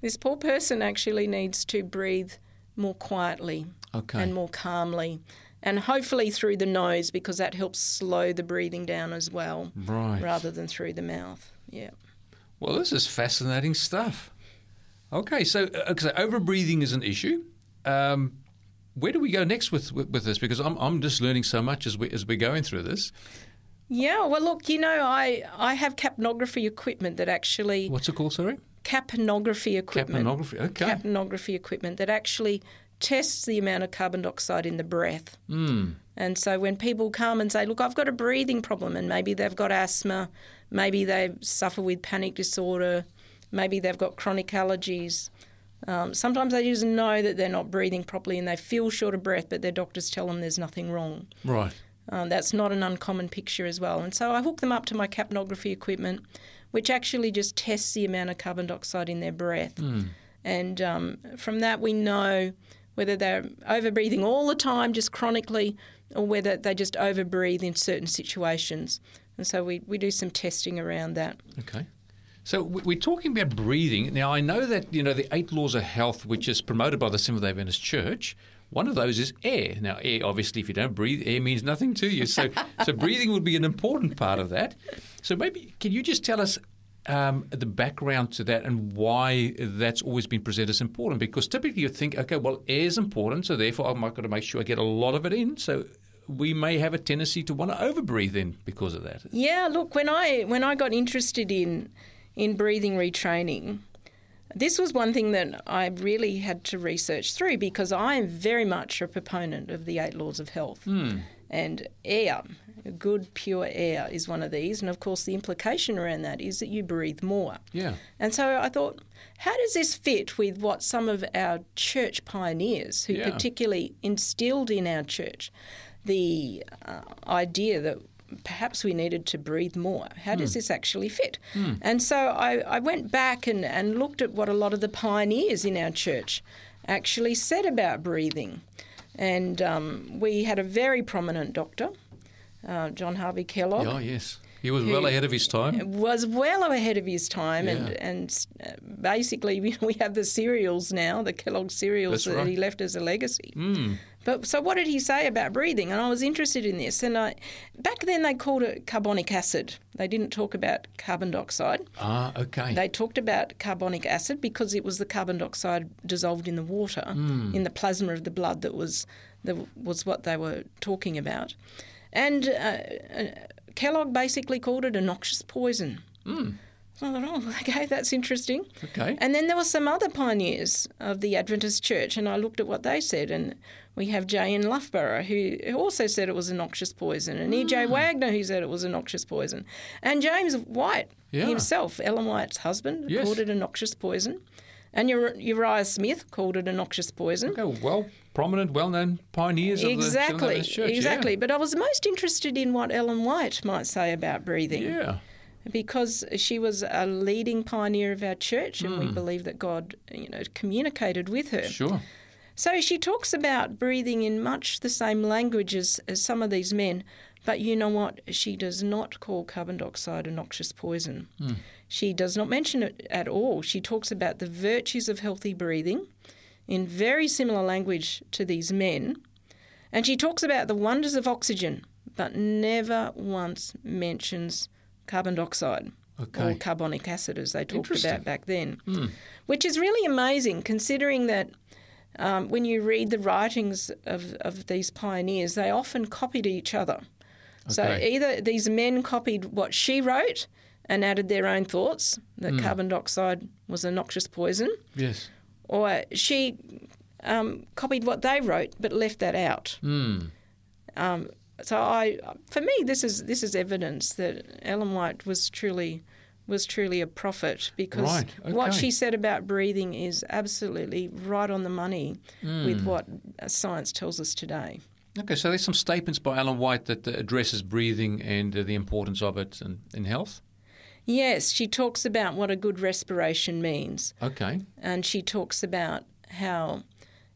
this poor person actually needs to breathe more quietly Okay. and more calmly, and hopefully through the nose because that helps slow the breathing down as well, Right. rather than through the mouth. Yeah. Well, this is fascinating stuff. Okay, so, uh, so overbreathing is an issue. Um, where do we go next with, with, with this? Because I'm, I'm just learning so much as, we, as we're going through this. Yeah, well, look, you know, I, I have capnography equipment that actually What's it called, sorry? capnography equipment. Capnography, okay. Capnography equipment that actually tests the amount of carbon dioxide in the breath. Mm. And so when people come and say, "Look, I've got a breathing problem," and maybe they've got asthma, maybe they suffer with panic disorder, maybe they've got chronic allergies. Um, sometimes they just know that they're not breathing properly and they feel short of breath, but their doctors tell them there's nothing wrong. Right. Um, that's not an uncommon picture as well. And so I hook them up to my capnography equipment, which actually just tests the amount of carbon dioxide in their breath. And um, from that, we know whether they're overbreathing all the time, just chronically, or whether they just overbreathe in certain situations. And so we, we do some testing around that. Okay. So we- we're talking about breathing. Now, I know that, you know, the eight laws of health, which is promoted by the Seventh-day Adventist Church, one of those is air. Now, air, obviously, if you don't breathe, air means nothing to you. So, so breathing would be an important part of that. So maybe, can you just tell us um, the background to that and why that's always been presented as important? Because typically you think, okay, well, air is important, so therefore I'm going to make sure I get a lot of it in. So we may have a tendency to want to overbreathe in because of that. Yeah, look, when I when I got interested in in breathing retraining, this was one thing that I really had to research through because I am very much a proponent of the eight laws of health. And air, good pure air is one of these, and of course the implication around that is that you breathe more. Yeah. And so I thought, how does this fit with what some of our church pioneers, who Yeah. particularly instilled in our church the uh, idea that perhaps we needed to breathe more? How does this actually fit? And so I, I went back and, and looked at what a lot of the pioneers in our church actually said about breathing. And um, we had a very prominent doctor, uh, John Harvey Kellogg Oh, yes. He was well ahead of his time. was well ahead of his time, and Yeah. and uh, basically we, we have the cereals now, the Kellogg cereals that he left as a legacy. Mm. But so what did he say about breathing? And I was interested in this. And I, back then they called it carbonic acid. They didn't talk about carbon dioxide. Ah, okay. They talked about carbonic acid because it was the carbon dioxide dissolved in the water, Hmm. in the plasma of the blood that was that was what they were talking about. And uh, uh, Kellogg basically called it a noxious poison. So I thought, oh, okay, that's interesting. Okay. And then there were some other pioneers of the Adventist Church, and I looked at what they said, and we have J. N. Loughborough, who also said it was a noxious poison, and Ah. E.J. Waggoner, who said it was a noxious poison, and James White Yeah. himself, Ellen White's husband, Yes. called it a noxious poison, and Uriah Smith called it a noxious poison. Okay, well, prominent, well-known pioneers of the Exactly, Seventh-day Adventist Church. exactly. But I was most interested in what Ellen White might say about breathing. Yeah. Because she was a leading pioneer of our church, and Hmm. we believe that God, you know, communicated with her. Sure. So she talks about breathing in much the same language as, as some of these men, but you know what? She does not call carbon dioxide a noxious poison. She does not mention it at all. She talks about the virtues of healthy breathing in very similar language to these men, and she talks about the wonders of oxygen, but never once mentions carbon dioxide Okay. or carbonic acid as they talked about back then, which is really amazing considering that um, when you read the writings of, of these pioneers, they often copied each other. So either these men copied what she wrote and added their own thoughts that carbon dioxide was a noxious poison, Yes. or she um, copied what they wrote but left that out. Hmm. Um, so I, for me, this is this is evidence that Ellen White was truly was truly a prophet because Right, what she said about breathing is absolutely right on the money Hmm. with what uh, science tells us today. Okay, so there's some statements by Ellen White that uh, addresses breathing and uh, the importance of it in, in health. Yes, she talks about what a good respiration means, Okay. and she talks about how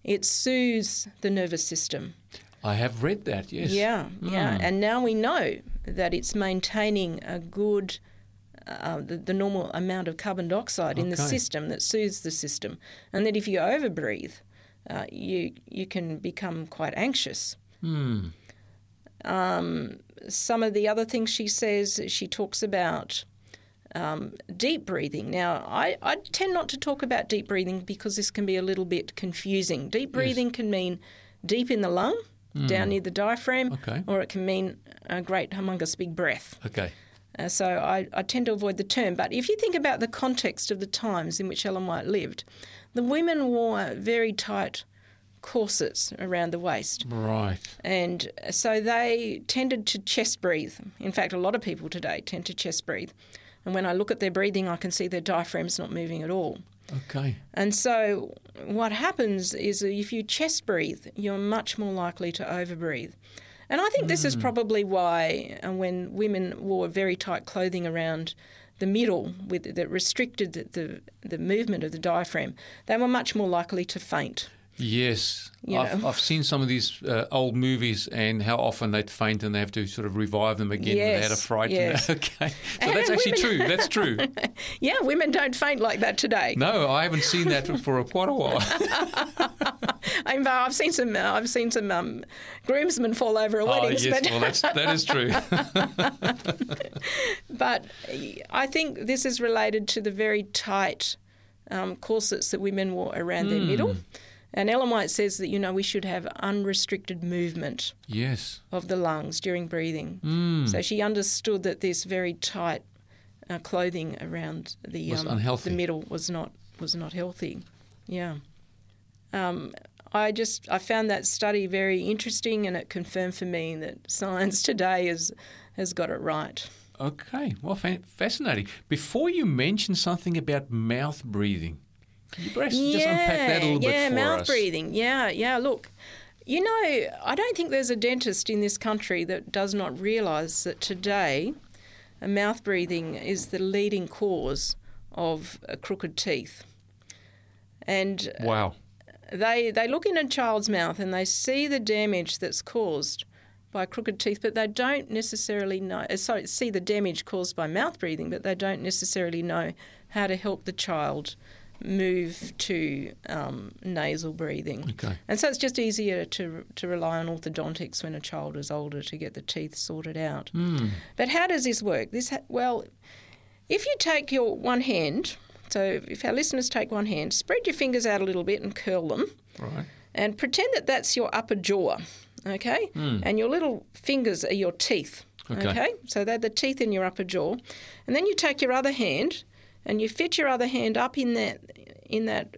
it soothes the nervous system. I have read that, yes. Yeah, yeah. Hmm. And now we know that it's maintaining a good, uh, the, the normal amount of carbon dioxide in the system that soothes the system. And that if you overbreathe, uh, you, you can become quite anxious. Hmm. Um, some of the other things she says, she talks about um, deep breathing. Now, I, I tend not to talk about deep breathing because this can be a little bit confusing. Deep breathing can mean deep in the lung, down near the diaphragm, Okay. or it can mean a great, humongous big breath. Okay. Uh, so I, I tend to avoid the term. But if you think about the context of the times in which Ellen White lived, the women wore very tight corsets around the waist. Right. And so they tended to chest breathe. In fact, a lot of people today tend to chest breathe. And when I look at their breathing, I can see their diaphragm's not moving at all. Okay. And so what happens is if you chest breathe, you're much more likely to overbreathe. And I think this is probably why uh, when women wore very tight clothing around the middle with, that restricted the, the, the movement of the diaphragm, they were much more likely to faint. Yes. You I've. I've seen some of these uh, old movies and how often they'd faint and they have to sort of revive them again Yes, without a fright. yes. okay. So And that's actually women- true. That's true. Yeah, women don't faint like that today. No, I haven't seen that for quite a while. I've seen some. Uh, I've seen some um, groomsmen fall over at oh, weddings, yes. but Well, that's, that is true. but I think this is related to the very tight um, corsets that women wore around their middle. And Ellen White says that you know we should have unrestricted movement yes. of the lungs during breathing. So she understood that this very tight uh, clothing around the um, the middle was not was not healthy. Yeah. Um, I just I found that study very interesting, and it confirmed for me that science today has has got it right. Okay. Well, fa- fascinating. Before you mention something about mouth breathing, perhaps just unpack that a little yeah, bit for mouth us? breathing. Yeah, yeah. Look, you know, I don't think there's a dentist in this country that does not realise that today, uh, mouth breathing is the leading cause of uh, crooked teeth. And Wow. they they look in a child's mouth and they see the damage that's caused by crooked teeth, but they don't necessarily know. So see the damage caused by mouth breathing, but they don't necessarily know how to help the child move to um, nasal breathing. Okay. And so it's just easier to to rely on orthodontics when a child is older to get the teeth sorted out. But how does this work? This ha- well, if you take your one hand, so if our listeners take one hand, spread your fingers out a little bit and curl them, Right. and pretend that that's your upper jaw, okay? And your little fingers are your teeth, Okay. okay. So they're the teeth in your upper jaw, and then you take your other hand and you fit your other hand up in that in that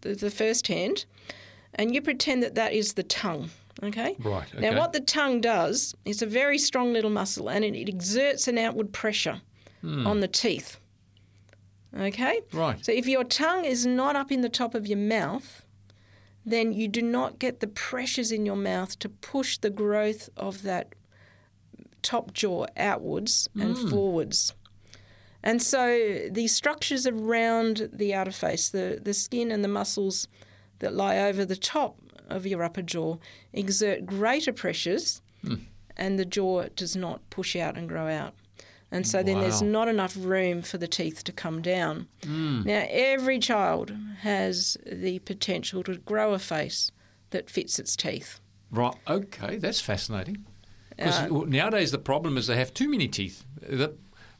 the, first hand, and you pretend that that is the tongue. Okay. Right, Okay. Now, what the tongue does is a very strong little muscle, and it, it exerts an outward pressure hmm. on the teeth. Okay. Right. So if your tongue is not up in the top of your mouth, then you do not get the pressures in your mouth to push the growth of that top jaw outwards and hmm. forwards. And so the structures around the outer face, the, the skin and the muscles that lie over the top of your upper jaw, exert greater pressures, and the jaw does not push out and grow out. And so then there's not enough room for the teeth to come down. Now, every child has the potential to grow a face that fits its teeth. Right. Okay, that's fascinating. Because Uh, nowadays the problem is they have too many teeth. The-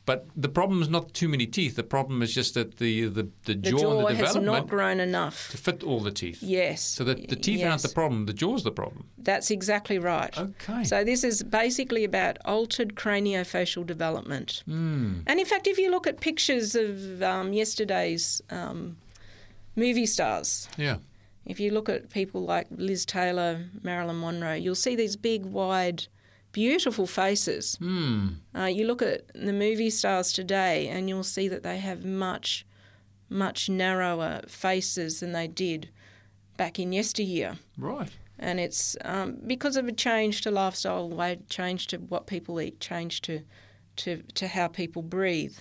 but the problem is not too many teeth. The problem is just that the the, the, The jaw, jaw, and the has development not grown enough. to fit all the teeth. Yes. So that the teeth aren't the problem. The jaw's the problem. That's exactly right. Okay. So this is basically about altered craniofacial development. Hmm. And in fact, if you look at pictures of um, yesterday's um, movie stars, Yeah. if you look at people like Liz Taylor, Marilyn Monroe, you'll see these big, wide, beautiful faces. Hmm. Uh, you look at the movie stars today, and you'll see that they have much, much narrower faces than they did back in yesteryear Right. and it's um, because of a change to lifestyle, way change to what people eat, change to to to how people breathe.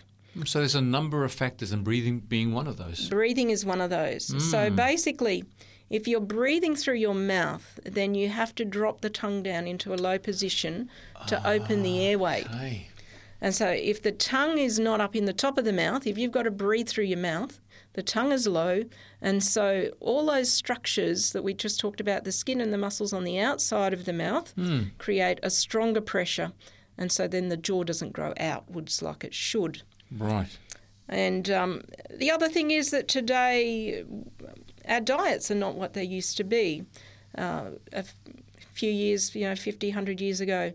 So there's a number of factors, and breathing being one of those. Breathing is one of those. So Mm. basically, if you're breathing through your mouth, then you have to drop the tongue down into a low position to open the airway. Okay. And so, if the tongue is not up in the top of the mouth, if you've got to breathe through your mouth, the tongue is low. And so, all those structures that we just talked about, the skin and the muscles on the outside of the mouth, create a stronger pressure. And so, then the jaw doesn't grow outwards like it should. Right. And um, the other thing is that today our diets are not what they used to be. Uh, a f- few years, you know, 50, 100 years ago,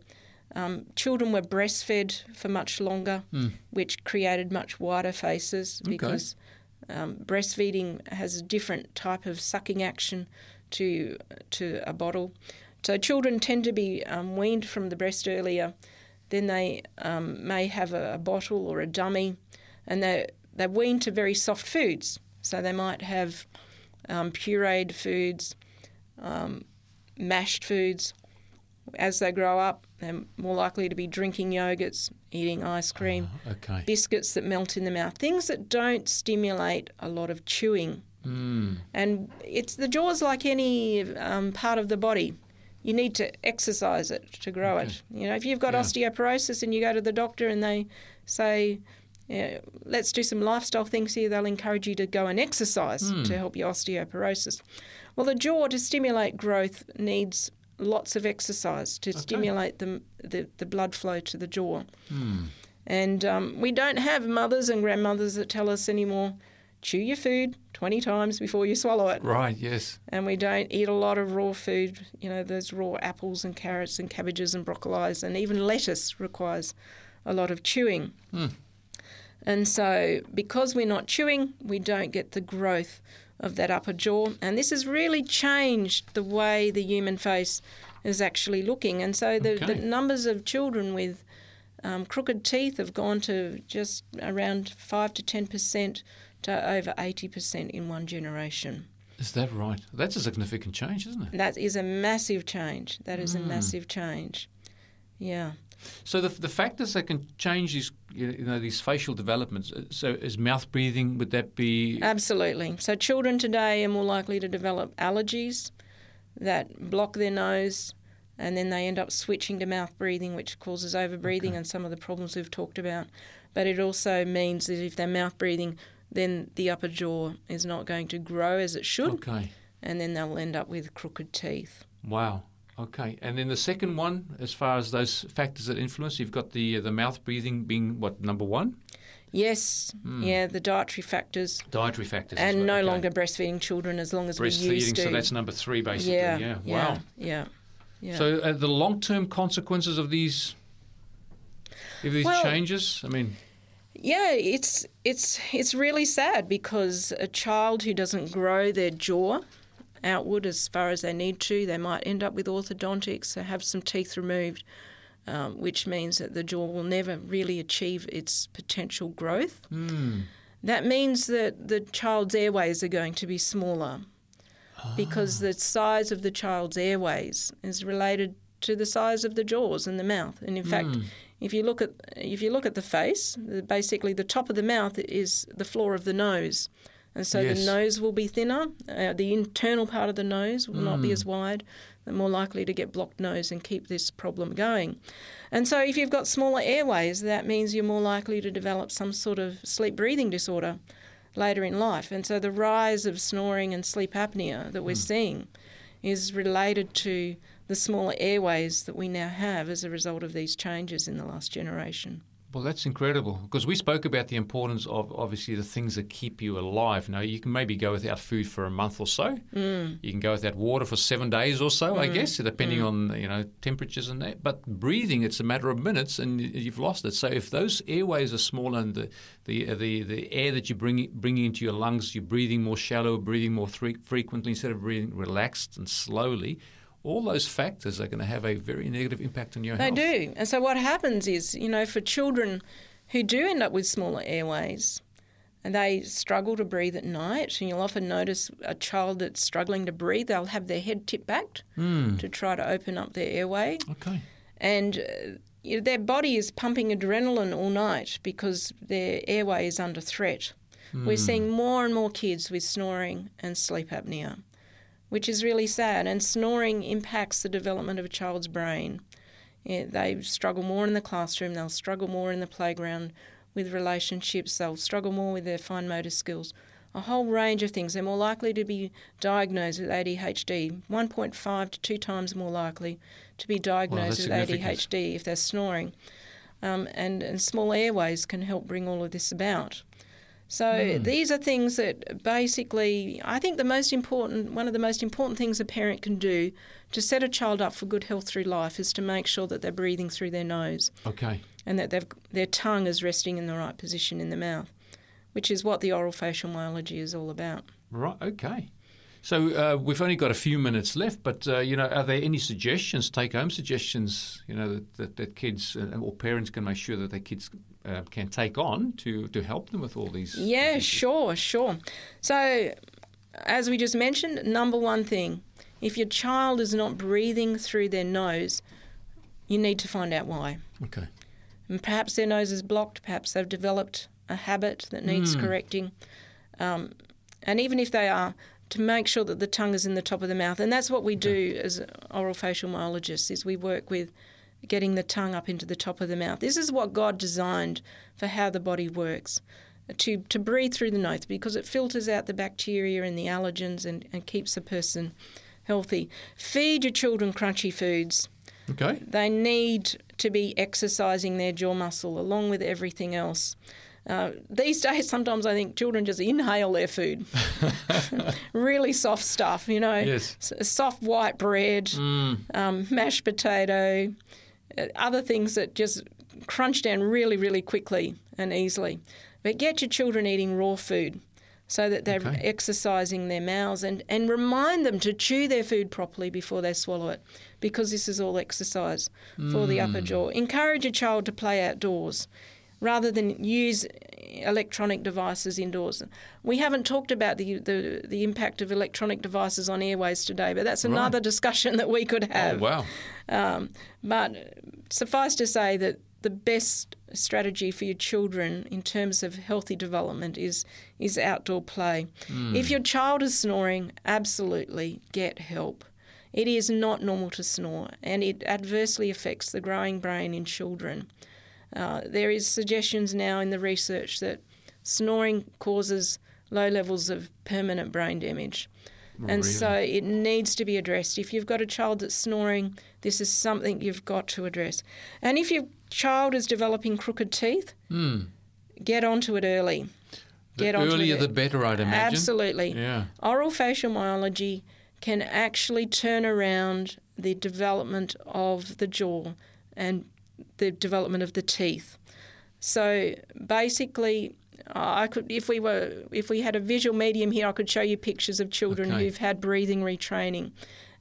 um, children were breastfed for much longer, which created much wider faces because um, breastfeeding has a different type of sucking action to to a bottle. So children tend to be um, weaned from the breast earlier. Then they um, may have a, a bottle or a dummy, and they they're weaned to very soft foods. So they might have um, pureed foods, um, mashed foods. As they grow up, they're more likely to be drinking yogurts, eating ice cream, Okay. biscuits that melt in the mouth, things that don't stimulate a lot of chewing. Mm. And it's the jaw's like any um, part of the body. You need to exercise it to grow it. You know, if you've got Yeah. osteoporosis and you go to the doctor and they say, yeah, let's do some lifestyle things here, they'll encourage you to go and exercise hmm. to help your osteoporosis. Well, the jaw to stimulate growth needs lots of exercise to stimulate the, the, the blood flow to the jaw. Hmm. And um, we don't have mothers and grandmothers that tell us anymore chew your food 20 times before you swallow it. Right. Yes. And we don't eat a lot of raw food, you know, those raw apples and carrots and cabbages and broccolis, and even lettuce requires a lot of chewing. Hmm. And so, because we're not chewing, we don't get the growth of that upper jaw. And this has really changed the way the human face is actually looking. And so, the, the numbers of children with um, crooked teeth have gone to just around 5 to 10% to over 80% in one generation. Is that right? That's a significant change, isn't it? That is a massive change. That is a massive change. Yeah. So the the factors that can change these you know these facial developments. uh, So is mouth breathing? Would that be? Absolutely. So children today are more likely to develop allergies that block their nose and then they end up switching to mouth breathing which causes overbreathing and some of the problems we've talked about. But it also means that if they're mouth breathing then the upper jaw is not going to grow as it should Okay. and then they'll end up with crooked teeth. Wow. Okay. And then the second one, as far as those factors that influence, you've got the the mouth breathing being what number one, Yes, yeah, the dietary factors dietary factors, and well. no Okay. longer breastfeeding children as long as we used breastfeeding. to. So that's number three, basically. yeah, Yeah. yeah, Wow. yeah, yeah. So uh, the long term consequences of these, of these Well- changes. I mean, Yeah, it's it's it's really sad because a child who doesn't grow their jaw outward as far as they need to, they might end up with orthodontics, or have some teeth removed, um, which means that the jaw will never really achieve its potential growth. Hmm. That means that the child's airways are going to be smaller because ah. the size of the child's airways is related to the size of the jaws and the mouth. And in fact, hmm. If you look at if you look at the face, basically the top of the mouth is the floor of the nose, and so Yes. the nose will be thinner. Uh, the internal part of the nose will not Hmm. be as wide. They're more likely to get blocked nose and keep this problem going. And so, if you've got smaller airways, that means you're more likely to develop some sort of sleep breathing disorder later in life. And so, the rise of snoring and sleep apnea that we're seeing is related to the smaller airways that we now have as a result of these changes in the last generation. Well, that's incredible because we spoke about the importance of obviously the things that keep you alive. Now, you can maybe go without food for a month or so. Mm. You can go without water for seven days or so, I mm. guess, depending mm. on you know temperatures and that. But breathing, it's a matter of minutes, and you've lost it. So if those airways are smaller and the the uh, the, the air that you bring bringing into your lungs, you're breathing more shallow, breathing more thre- frequently instead of breathing relaxed and slowly. All those factors are going to have a very negative impact on your They health. They do. And so what happens is, you know, for children who do end up with smaller airways, and they struggle to breathe at night, and you'll often notice a child that's struggling to breathe, they'll have their head tipped back to try to open up their airway. Okay. And uh, you know, their body is pumping adrenaline all night because their airway is under threat. We're seeing more and more kids with snoring and sleep apnea, which is really sad. And snoring impacts the development of a child's brain. They struggle more in the classroom, they'll struggle more in the playground with relationships, they'll struggle more with their fine motor skills. A whole range of things. They're more likely to be diagnosed with ADHD, 1.5 to 2 times more likely to be diagnosed with. ADHD if they're snoring. Um, and, and small airways can help bring all of this about. So hmm. these are things that basically, I think the most important, one of the most important things a parent can do to set a child up for good health through life is to make sure that they're breathing through their nose Okay. and that they've, their tongue is resting in the right position in the mouth, which is what the oral facial myology is all about. Right. Okay. So uh, we've only got a few minutes left, but uh, you know, are there any suggestions, take-home suggestions, you know, that, that, that kids uh, or parents can make sure that their kids uh, can take on to, to help them with all these? Yeah, issues? sure, sure. So, as we just mentioned, number one thing if your child is not breathing through their nose, you need to find out why. Okay. And perhaps their nose is blocked, perhaps they've developed a habit that needs Hmm. correcting. Um, and even if they are, to make sure that the tongue is in the top of the mouth. And that's what we do as oral facial myologists is we work with getting the tongue up into the top of the mouth. This is what God designed for how the body works. To, to breathe through the nose because it filters out the bacteria and the allergens and, and keeps a person healthy. Feed your children crunchy foods Okay. they need to be exercising their jaw muscle along with everything else. Uh, these days, sometimes I think children just inhale their food. really soft stuff, you know. Yes. Soft white bread, um, mashed potato, uh, other things that just crunch down really, really quickly and easily. But get your children eating raw food so that they're Okay. exercising their mouths and, and remind them to chew their food properly before they swallow it because this is all exercise for the upper jaw. Encourage a child to play outdoors rather than use electronic devices indoors. We haven't talked about the, the, the impact of electronic devices on airways today, but that's another discussion that we could have. Oh wow. Um, but suffice to say that the best strategy for your children in terms of healthy development is is outdoor play. If your child is snoring, absolutely get help. It is not normal to snore, and it adversely affects the growing brain in children. Uh, there is suggestions now in the research that snoring causes low levels of permanent brain damage. And Really? so it needs to be addressed. If you've got a child that's snoring, this is something you've got to address. And if your child is developing crooked teeth, get onto it early. The Get onto earlier it. the better, I'd imagine. Absolutely. Yeah. Oral facial myology can actually turn around the development of the jaw and the development of the teeth. So basically, I could, if we were, if we had a visual medium here, I could show you pictures of children Okay. who've had breathing retraining,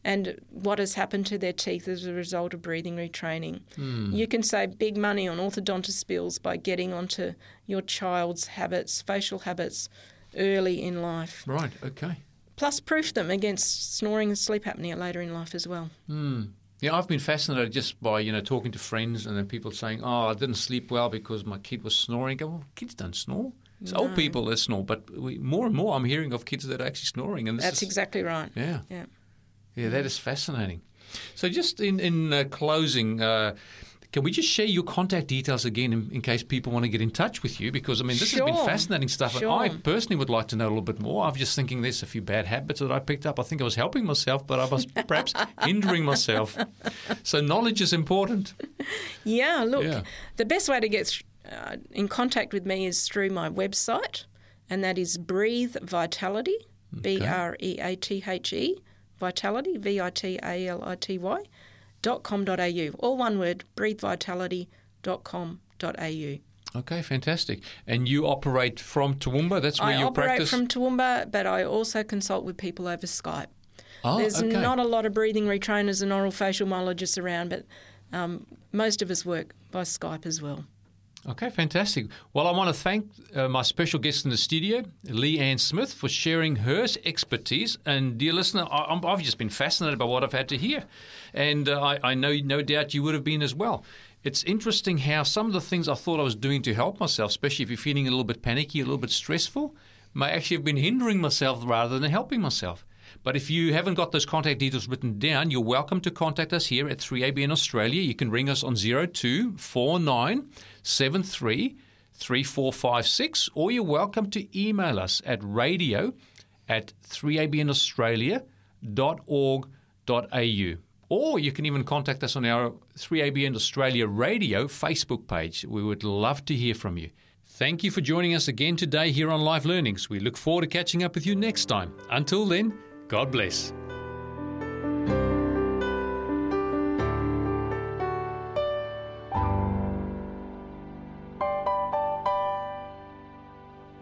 and what has happened to their teeth as a result of breathing retraining. Hmm. You can save big money on orthodontist bills by getting onto your child's habits, facial habits, early in life. Right. Okay. Plus, proof them against snoring and sleep apnea later in life as well. Hmm. Yeah, I've been fascinated just by you know talking to friends and then people saying, "Oh, I didn't sleep well because my kid was snoring." I go, well, kids don't snore. It's old people that snore, but we, more and more I'm hearing of kids that are actually snoring, and That's is, exactly right. yeah, Yeah. yeah, that is fascinating. So, just in in uh, closing. Uh, can we just share your contact details again in, in case people want to get in touch with you? Because I mean, this has been fascinating stuff, Sure. and I personally would like to know a little bit more. I'm just thinking there's a few bad habits that I picked up. I think I was helping myself, but I was perhaps hindering myself. So knowledge is important. Yeah, look, Yeah. the best way to get uh, in contact with me is through my website, and that is Breathe Vitality, B R E A T H E, Vitality, V I T A L I T Y, dot com dot au. All one word, breathevitality.com.au. Okay, fantastic. And you operate from Toowoomba. That's where I you operate from Toowoomba, but I also consult with people over Skype. oh, There's okay. not a lot of breathing retrainers and oral facial myologists around, but um, most of us work by Skype as well. Okay, fantastic. Well, I want to thank uh, my special guest in the studio, Lee Ann Smith, for sharing her expertise. And dear listener, I, I've just been fascinated by what I've had to hear, and uh, I, I know no doubt you would have been as well. It's interesting how some of the things I thought I was doing to help myself, especially if you're feeling a little bit panicky, a little bit stressful, may actually have been hindering myself rather than helping myself. But if you haven't got those contact details written down, you're welcome to contact us here at 3ABN Australia. You can ring us on 0249 73 3456, or you're welcome to email us at radio at 3abnaustralia.org.au. Or you can even contact us on our 3ABN Australia radio Facebook page. We would love to hear from you. Thank you for joining us again today here on Life Learnings. We look forward to catching up with you next time. Until then, God bless.